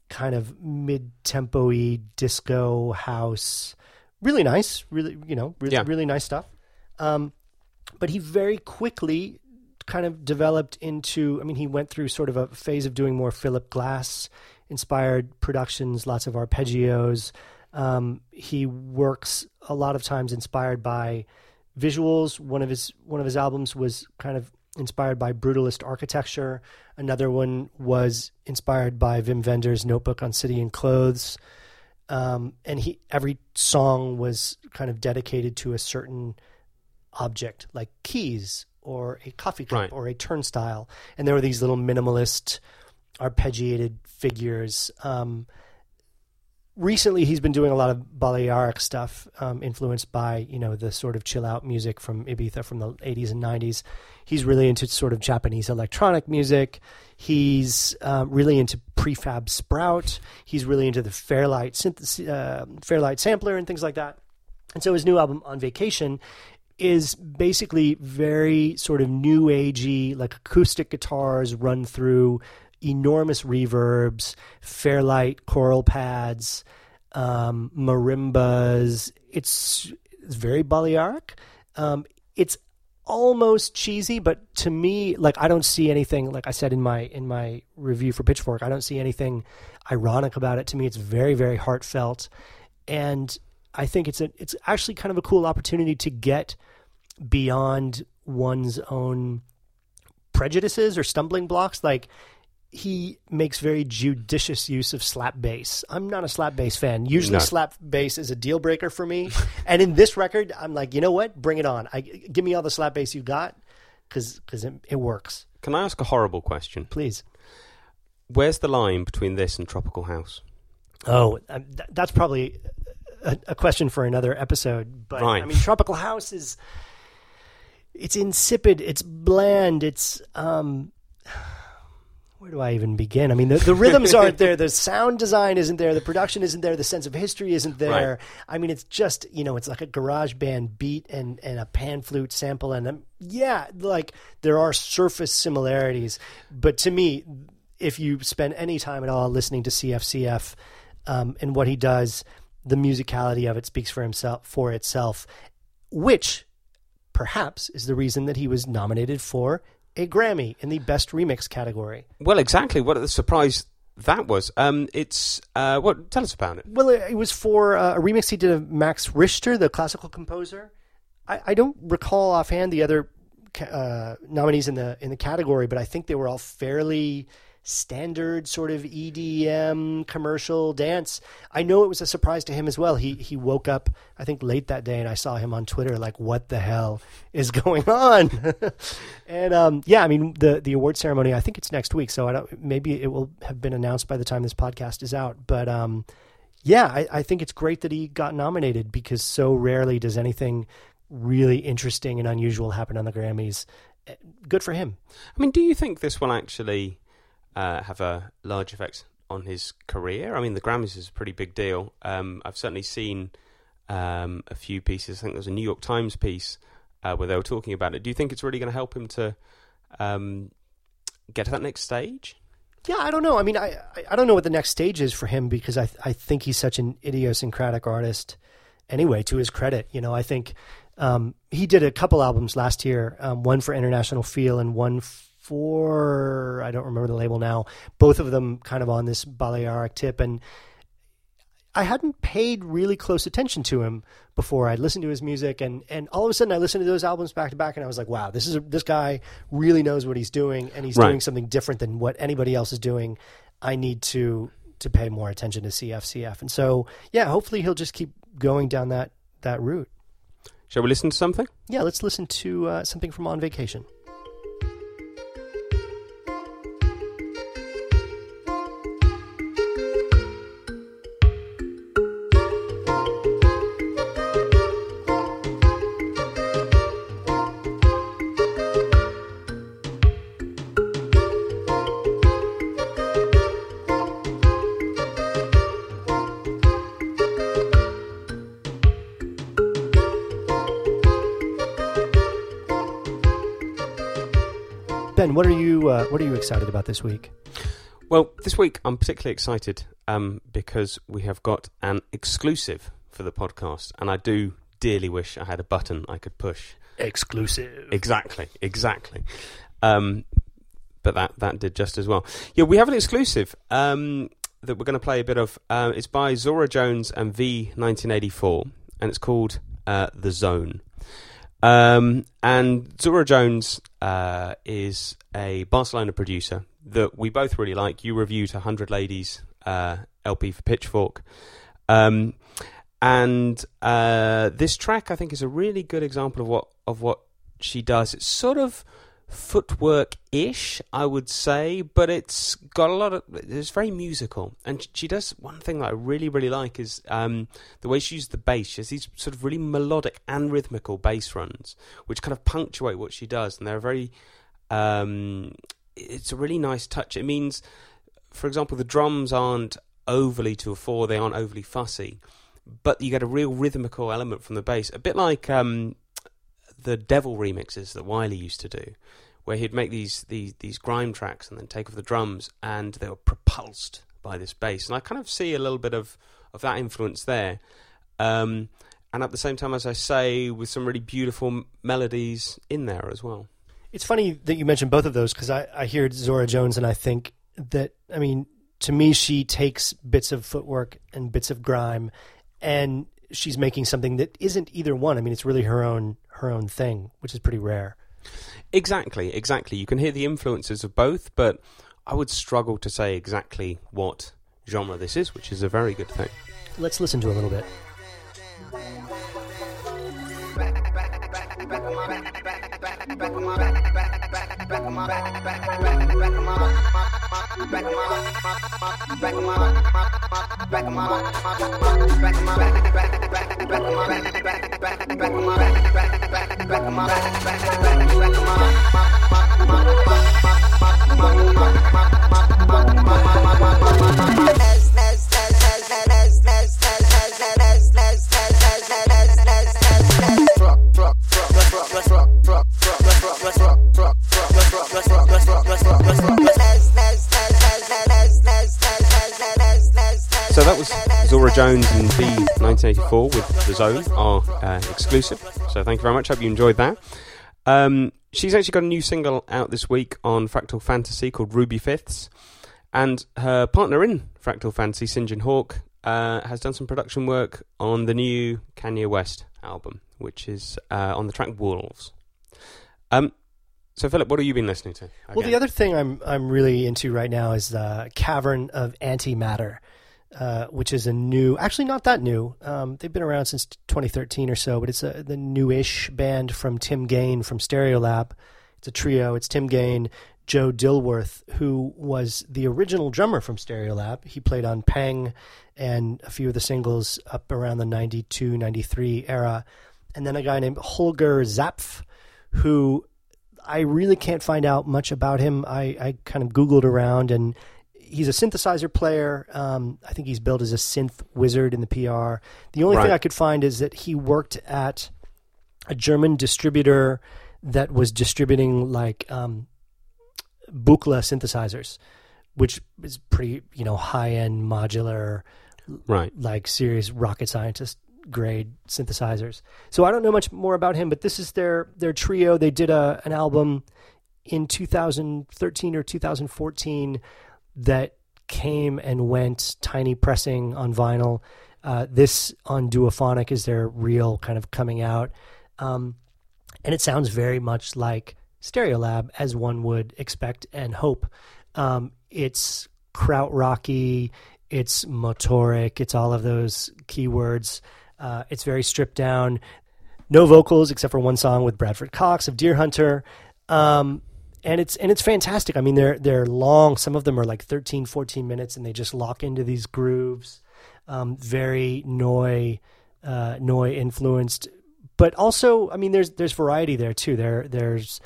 kind of mid-tempo-y disco house. Really nice really you know really, Yeah. really nice stuff. Um, but he very quickly kind of developed into i mean he went through sort of a phase of doing more philip glass inspired productions lots of arpeggios. Um, he works a lot of times inspired by visuals. One of his one of his albums was kind of inspired by brutalist architecture. Another one was inspired by Wim Wenders notebook on city and clothes. Um, and he every song was kind of dedicated to a certain object like keys or a coffee cup Right. or a turnstile. And there were these little minimalist arpeggiated figures. Um, recently he's been doing a lot of Balearic stuff, um, influenced by you know the sort of chill out music from Ibiza from the 80s and 90s. He's really into sort of Japanese electronic music. He's um, really into prefab Sprout. He's really into the Fairlight synth- uh, Fairlight sampler and things like that. And so his new album on Vacation is basically very sort of new agey, like acoustic guitars run through enormous reverbs, Fairlight choral pads, um, marimbas. It's, it's very Balearic. Um, it's almost cheesy, but to me, like I don't see anything. Like I said in my in my review for Pitchfork, I don't see anything ironic about it. To me, it's very very heartfelt, and I think it's a it's actually kind of a cool opportunity to get beyond one's own prejudices or stumbling blocks. Like he makes very judicious use of slap bass. I'm not a slap bass fan. Usually, No. slap bass is a deal breaker for me. and in this record, I'm like, you know what? Bring it on. I give me all the slap bass you got because because it, it works. Can I ask a horrible question? Please. Where's the line between this and Tropical House? Oh, um, th- that's probably a, a question for another episode. But Right. I mean, Tropical House is it's insipid, it's bland, it's um. Where do I even begin? I mean, the, the rhythms aren't there, the sound design isn't there, the production isn't there, the sense of history isn't there. I mean, it's just you know, it's like a garage band beat and and a pan flute sample, and um, yeah, like there are surface similarities, but to me, if you spend any time at all listening to CFCF um, and what he does, the musicality of it speaks for himself for itself, which perhaps is the reason that he was nominated for a Grammy in the Best Remix category. Well, exactly. What a surprise that was. Um, it's uh, what? Tell us about it. Well, it it was for uh, a remix he did of Max Richter, the classical composer. I, I don't recall offhand the other uh, nominees in the in the category, but I think they were all fairly standard sort of EDM commercial dance. I know it was a surprise to him as well. He he woke up I think late that day and I saw him on Twitter like what the hell is going on? and um, yeah, I mean the the award ceremony I think it's next week, so I don't maybe it will have been announced by the time this podcast is out, but um yeah, I, I think it's great that he got nominated because so rarely does anything really interesting and unusual happen on the Grammys. Eh, Good for him. I mean, do you think this will actually uh, have a large effect on his career? I mean, the Grammys is a pretty big deal. Um, I've certainly seen um, a few pieces. I think there was a New York Times piece uh, where they were talking about it. Do you think it's really going to help him to um, get to that next stage? Yeah, I don't know. I mean, I, I- don't know what the next stage is for him because I I think he's such an idiosyncratic artist. Anyway, to his credit, you know, I think um, he did a couple albums last year, um, one for International Feel and one for I don't remember the label now. Both of them kind of on this Balearic tip, and I hadn't paid really close attention to him before. I'd listened to his music, and, and all of a sudden, I listened to those albums back to back, and I was like, "Wow, this is a, this guy really knows what he's doing, and he's Right. doing something different than what anybody else is doing." I need to to pay more attention to CFCF, and so yeah, hopefully he'll just keep going down that that route. Shall we listen to something? Yeah, let's listen to uh, something from On Vacation. What are you uh, what are you excited about this week? Well, this week I'm particularly excited um, because we have got an exclusive for the podcast, and I do dearly wish I had a button I could push. Exclusive. Exactly, exactly. Um, but that that did just as well. Yeah, we have an exclusive um, that we're going to play a bit of. Uh, it's by Zora Jones and V 1984, and it's called uh, The Zone. Um, and Zora Jones uh, is a Barcelona producer that we both really like. You reviewed 100 Ladies uh, LP for Pitchfork. Um, and uh, this track, I think, is a really good example of what of what she does. It's sort of footwork ish, I would say, but it's got a lot of. It's very musical, and she does one thing that I really really like is um, the way she uses the bass. She has these sort of really melodic and rhythmical bass runs, which kind of punctuate what she does, and they're very. Um, it's a really nice touch. It means, for example, the drums aren't overly to a four; they aren't overly fussy but you get a real rhythmical element from the bass, a bit like um, the Devil remixes that Wiley used to do, where he'd make these, these these grime tracks and then take off the drums, and they were propulsed by this bass. And I kind of see a little bit of of that influence there. Um, and at the same time, as I say, with some really beautiful melodies in there as well. It's funny that you mentioned both of those because I, I hear Zora Jones and I think that, I mean, to me, she takes bits of footwork and bits of grime and she's making something that isn't either one. I mean, it's really her own her own thing, which is pretty rare. Exactly, exactly. You can hear the influences of both, but I would struggle to say exactly what genre this is, which is a very good thing. Let's listen to a little bit. So Jones and V 1984 with The Zone, are uh, exclusive. So thank you very much. Hope you enjoyed that. Um, she's actually got a new single out this week on Fractal Fantasy called Ruby Fifths. And her partner in Fractal Fantasy, Sinjin Hawke, uh, has done some production work on the new Kanye West album, which is uh, on the track Wolves. Um, so, Philip, what have you been listening to? Well, the other thing I'm I'm really into right now is the Cavern of Antimatter, uh, which is a new, actually not that new. Um, they've been around since 2013 or so, but it's a, the newish band from Tim Gane from Stereolab. It's a trio. It's Tim Gane, Joe Dilworth, who was the original drummer from Stereolab. He played on Peng and a few of the singles up around the 92, 93 era. And then a guy named Holger Zapf, who I really can't find out much about him. I, I kind of Googled around and he's a synthesizer player. Um, I think he's billed as a synth wizard in the PR. The only thing I could find is that he worked at a German distributor that was distributing like um, Buchla synthesizers, which is pretty, you know, high end modular Right. like serious rocket scientist grade synthesizers. So I don't know much more about him, but this is their their trio. They did a an album in 2013 or 2014 that came and went tiny pressing on vinyl. Uh, this on Duophonic is their real kind of coming out. Um, and it sounds very much like Stereolab as one would expect and hope. Um, it's krautrocky, it's motoric, it's all of those keywords. Uh, it's very stripped down. No vocals except for one song with Bradford Cox of Deerhunter. Um, and it's and it's fantastic. I mean, they're they're long. Some of them are like 13, 14 minutes, and they just lock into these grooves. Um, very Neu, uh, Neu influenced, but also, I mean, there's there's variety there too. There there's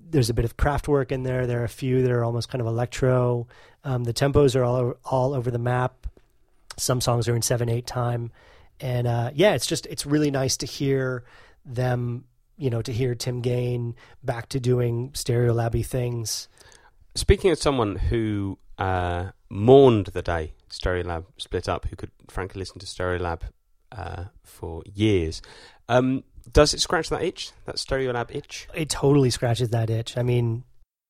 there's a bit of Kraftwerk in there. There are a few that are almost kind of electro. Um, the tempos are all over, all over the map. Some songs are in seven eight time, and uh, yeah, it's just it's really nice to hear them. You know, to hear Tim Gane back to doing Stereolabby things. Speaking of someone who uh, mourned the day Stereolab split up, who could frankly listen to Stereolab uh, for years, um, does it scratch that itch, that Stereolab itch? it totally scratches that itch. I mean,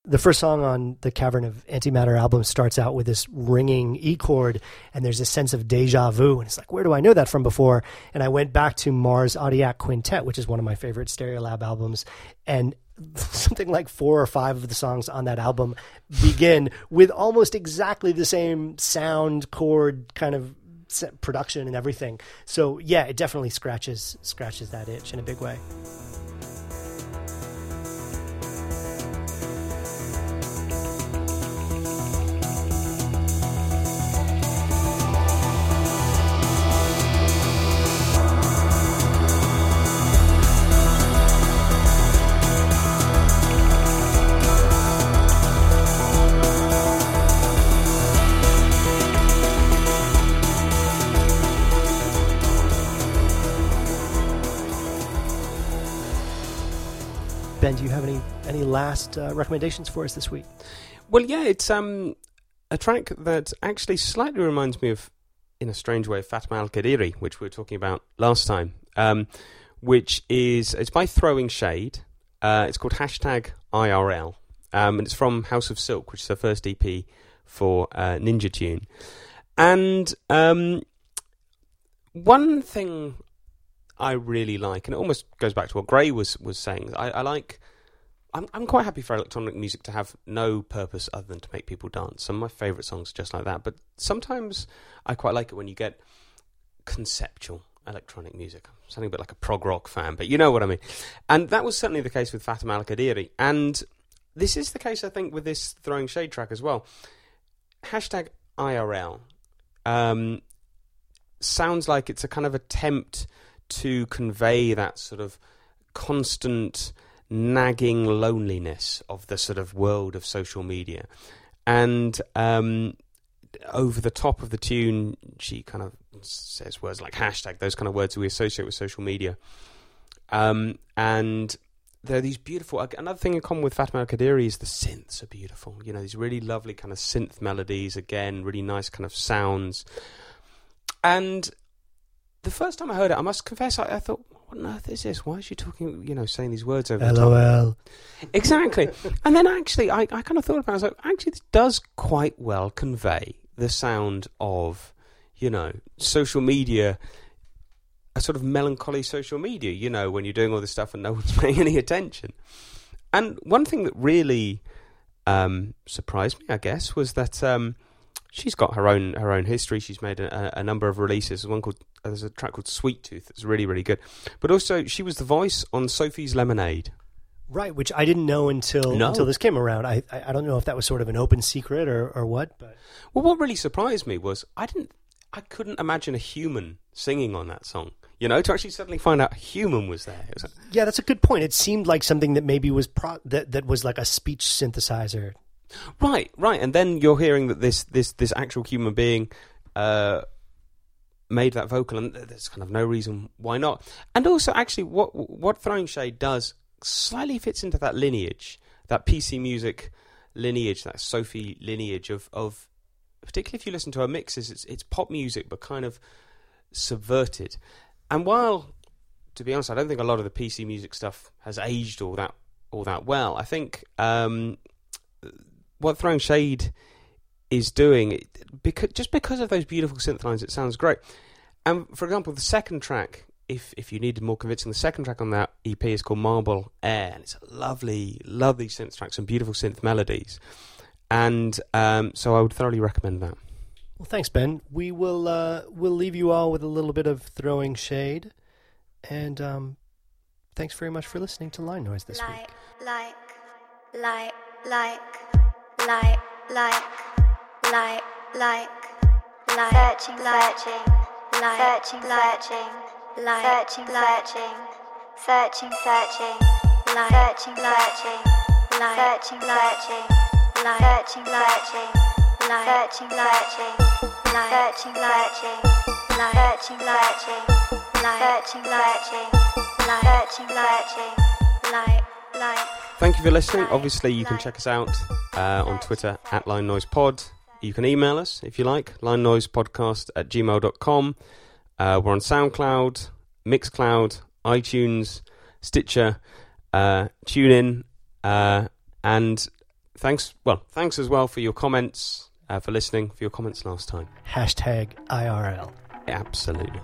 the first song on the Cavern of Antimatter album starts out with this ringing E chord, and there's a sense of deja vu. And it's like, where do I know that from before? And I went back to Mars Audiac Quintet, which is one of my favorite Stereolab albums, and something like four or five of the songs on that album begin with almost exactly the same sound chord kind of production and everything. So yeah, it definitely scratches scratches that itch in a big way. Last uh, recommendations for us this week? Well, yeah, it's um, a track that actually slightly reminds me of in a strange way, Fatima Al Qadiri, which we were talking about last time, um, which is it's by Throwing Shade. Uh, it's called hashtag IRL, um, and it's from House of Silk, which is her first EP for uh, Ninja Tune. And um, one thing I really like, and it almost goes back to what Gray was was saying. I, I like. I'm I'm quite happy for electronic music to have no purpose other than to make people dance. Some of my favourite songs are just like that. But sometimes I quite like it when you get conceptual electronic music. I'm sounding a bit like a prog rock fan, but you know what I mean. And that was certainly the case with Fatima Al Qadiri. And this is the case, I think, with this Throwing Shade track as well. Hashtag IRL um, sounds like it's a kind of attempt to convey that sort of constant nagging loneliness of the sort of world of social media. And um, over the top of the tune, she kind of says words like hashtag, those kind of words we associate with social media. Um, and there are these beautiful. Another thing in common with Fatima Al Qadiri is the synths are beautiful. You know, these really lovely kind of synth melodies. Again, really nice kind of sounds. And the first time I heard it, I must confess, I, I thought, what on earth is this? Why is she talking, you know, saying these words over? LOL. Exactly. and then actually, I, I kind of thought about it. I was like, actually, this does quite well convey the sound of, you know, social media, a sort of melancholy social media, you know, when you're doing all this stuff and no one's paying any attention. And one thing that really um, surprised me, I guess, was that um, she's got her own her own history. She's made a, a number of releases. There's one called uh, there's a track called Sweet Tooth that's really really good. But also, she was the voice on Sophie's Lemonade. Right, which I didn't know until No. until this came around. I, I I don't know if that was sort of an open secret or, or what, but Well, what really surprised me was I didn't, I couldn't imagine a human singing on that song. You know, to actually suddenly find out a human was there. Was like, yeah, that's a good point. It seemed like something that maybe was pro- that that was like a speech synthesizer. Right, right, and then you're hearing that this this this actual human being uh, made that vocal, and there's kind of no reason why not. And also, actually, what what Throwing Shade does slightly fits into that lineage, that PC music lineage, that Sophie lineage of of particularly if you listen to her mixes, it's it's pop music, but kind of subverted. And while, to be honest, I don't think a lot of the PC music stuff has aged all that all that well. I think um, what Throwing Shade is doing, because just because of those beautiful synth lines, it sounds great. And for example, the second track, if if you needed more convincing, the second track on that EP is called Marble Air, and it's a lovely, lovely synth track, some beautiful synth melodies. And um, so I would thoroughly recommend that. Well, thanks, Ben. We will uh, we'll leave you all with a little bit of throwing shade, and um, thanks very much for listening to Line Noise this week. like, like, like, like, like, like, like, like, searching, searching, like, searching, searching, like, searching, searching, searching, searching, searching, searching, like, searching, searching, like, searching, searching, like, searching, searching, like, searching, searching, like, searching, searching, like, searching, searching, like, searching, searching, like, like. Thank you for listening. Obviously, you can check us out uh, on Twitter at Line Noise Pod. You can email us if you like, line noise podcast at gmail.com. Uh, we're on SoundCloud, Mixcloud, iTunes, Stitcher, uh, TuneIn, uh, and thanks, well, thanks as well for your comments, uh, for listening, for your comments last time. Hashtag IRL. Absolutely.